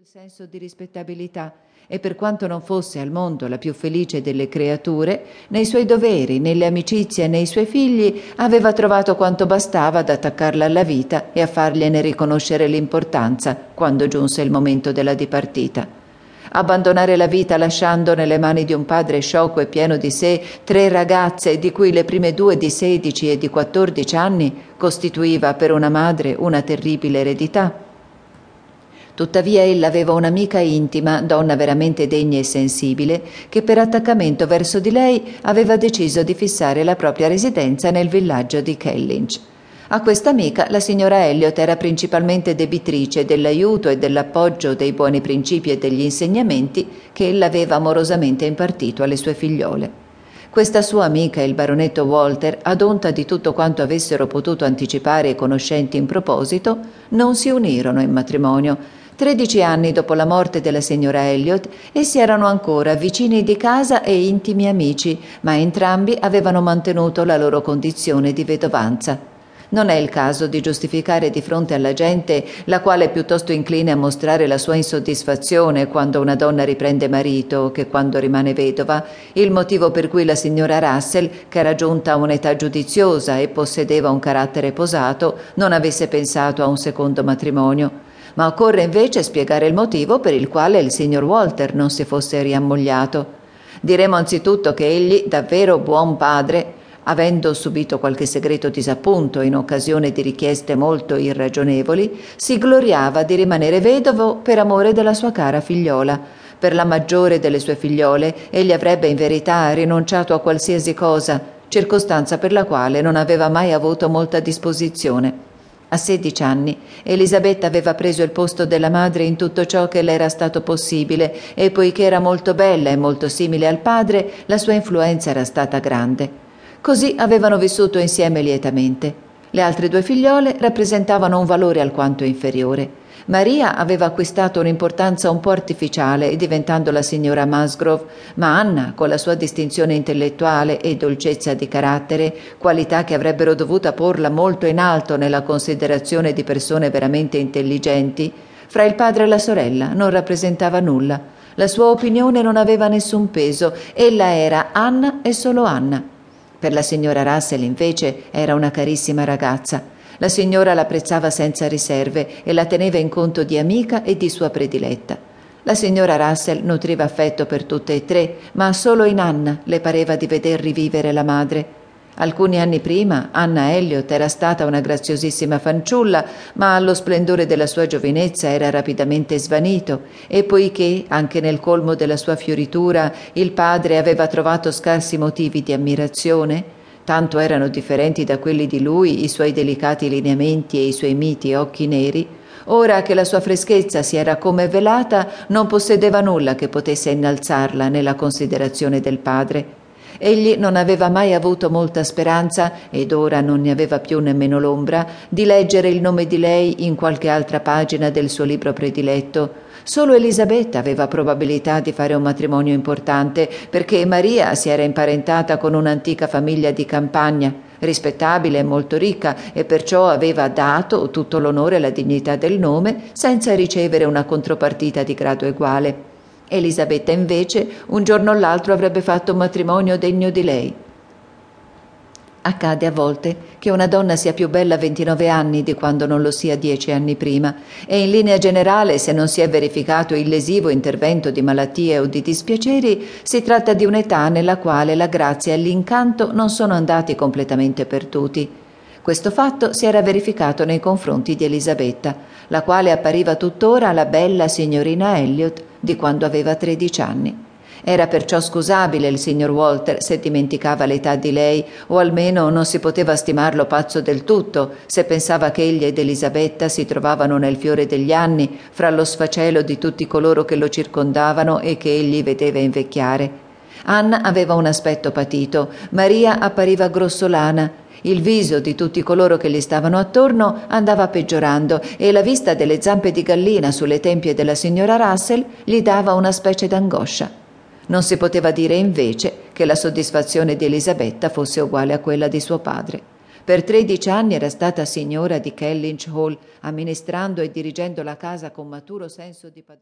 il senso di rispettabilità e per quanto non fosse al mondo la più felice delle creature, nei suoi doveri, nelle amicizie e nei suoi figli aveva trovato quanto bastava ad attaccarla alla vita e a fargliene riconoscere l'importanza quando giunse il momento della dipartita. Abbandonare la vita lasciando nelle mani di un padre sciocco e pieno di sé tre ragazze, di cui le prime due di sedici e di quattordici anni, costituiva per una madre una terribile eredità. Tuttavia ella aveva un'amica intima, donna veramente degna e sensibile, che per attaccamento verso di lei aveva deciso di fissare la propria residenza nel villaggio di Kellynch. A questa amica la signora Elliot era principalmente debitrice dell'aiuto e dell'appoggio dei buoni principi e degli insegnamenti che ella aveva amorosamente impartito alle sue figliole. Questa sua amica, il baronetto Walter, ad onta di tutto quanto avessero potuto anticipare i conoscenti in proposito, non si unirono in matrimonio, Tredici anni dopo la morte della signora Elliot, essi erano ancora vicini di casa e intimi amici, ma entrambi avevano mantenuto la loro condizione di vedovanza. Non è il caso di giustificare di fronte alla gente, la quale è piuttosto incline a mostrare la sua insoddisfazione quando una donna riprende marito che quando rimane vedova, il motivo per cui la signora Russell, che era giunta a un'età giudiziosa e possedeva un carattere posato, non avesse pensato a un secondo matrimonio ma occorre invece spiegare il motivo per il quale il signor Walter non si fosse riammogliato. Diremo anzitutto che egli, davvero buon padre, avendo subito qualche segreto disappunto in occasione di richieste molto irragionevoli, si gloriava di rimanere vedovo per amore della sua cara figliola. Per la maggiore delle sue figliole egli avrebbe in verità rinunciato a qualsiasi cosa, circostanza per la quale non aveva mai avuto molta disposizione. A sedici anni Elisabetta aveva preso il posto della madre in tutto ciò che le era stato possibile e poiché era molto bella e molto simile al padre, la sua influenza era stata grande. Così avevano vissuto insieme lietamente. Le altre due figliole rappresentavano un valore alquanto inferiore. Maria aveva acquistato un'importanza un po' artificiale, diventando la signora Musgrove, ma Anna, con la sua distinzione intellettuale e dolcezza di carattere, qualità che avrebbero dovuto porla molto in alto nella considerazione di persone veramente intelligenti, fra il padre e la sorella non rappresentava nulla. La sua opinione non aveva nessun peso, ella era Anna e solo Anna. Per la signora Russell, invece, era una carissima ragazza la signora l'apprezzava senza riserve e la teneva in conto di amica e di sua prediletta. La signora Russell nutriva affetto per tutte e tre, ma solo in Anna le pareva di veder rivivere la madre. Alcuni anni prima Anna Elliot era stata una graziosissima fanciulla, ma allo splendore della sua giovinezza era rapidamente svanito e poiché, anche nel colmo della sua fioritura, il padre aveva trovato scarsi motivi di ammirazione, tanto erano differenti da quelli di lui i suoi delicati lineamenti e i suoi miti occhi neri, ora che la sua freschezza si era come velata, non possedeva nulla che potesse innalzarla nella considerazione del padre. Egli non aveva mai avuto molta speranza, ed ora non ne aveva più nemmeno l'ombra, di leggere il nome di lei in qualche altra pagina del suo libro prediletto, Solo Elisabetta aveva probabilità di fare un matrimonio importante, perché Maria si era imparentata con un'antica famiglia di campagna, rispettabile e molto ricca, e perciò aveva dato tutto l'onore e la dignità del nome, senza ricevere una contropartita di grado uguale. Elisabetta invece un giorno o l'altro avrebbe fatto un matrimonio degno di lei. Accade a volte che una donna sia più bella a 29 anni di quando non lo sia dieci anni prima e in linea generale se non si è verificato il lesivo intervento di malattie o di dispiaceri si tratta di un'età nella quale la grazia e l'incanto non sono andati completamente perduti. Questo fatto si era verificato nei confronti di Elisabetta, la quale appariva tuttora la bella signorina Elliot di quando aveva 13 anni. Era perciò scusabile il signor Walter se dimenticava l'età di lei, o almeno non si poteva stimarlo pazzo del tutto se pensava che egli ed Elisabetta si trovavano nel fiore degli anni, fra lo sfacelo di tutti coloro che lo circondavano e che egli vedeva invecchiare. Anna aveva un aspetto patito, Maria appariva grossolana, il viso di tutti coloro che gli stavano attorno andava peggiorando e la vista delle zampe di gallina sulle tempie della signora Russell gli dava una specie d'angoscia. Non si poteva dire invece che la soddisfazione di Elisabetta fosse uguale a quella di suo padre. Per tredici anni era stata signora di Kellynch Hall, amministrando e dirigendo la casa con maturo senso di padronanza.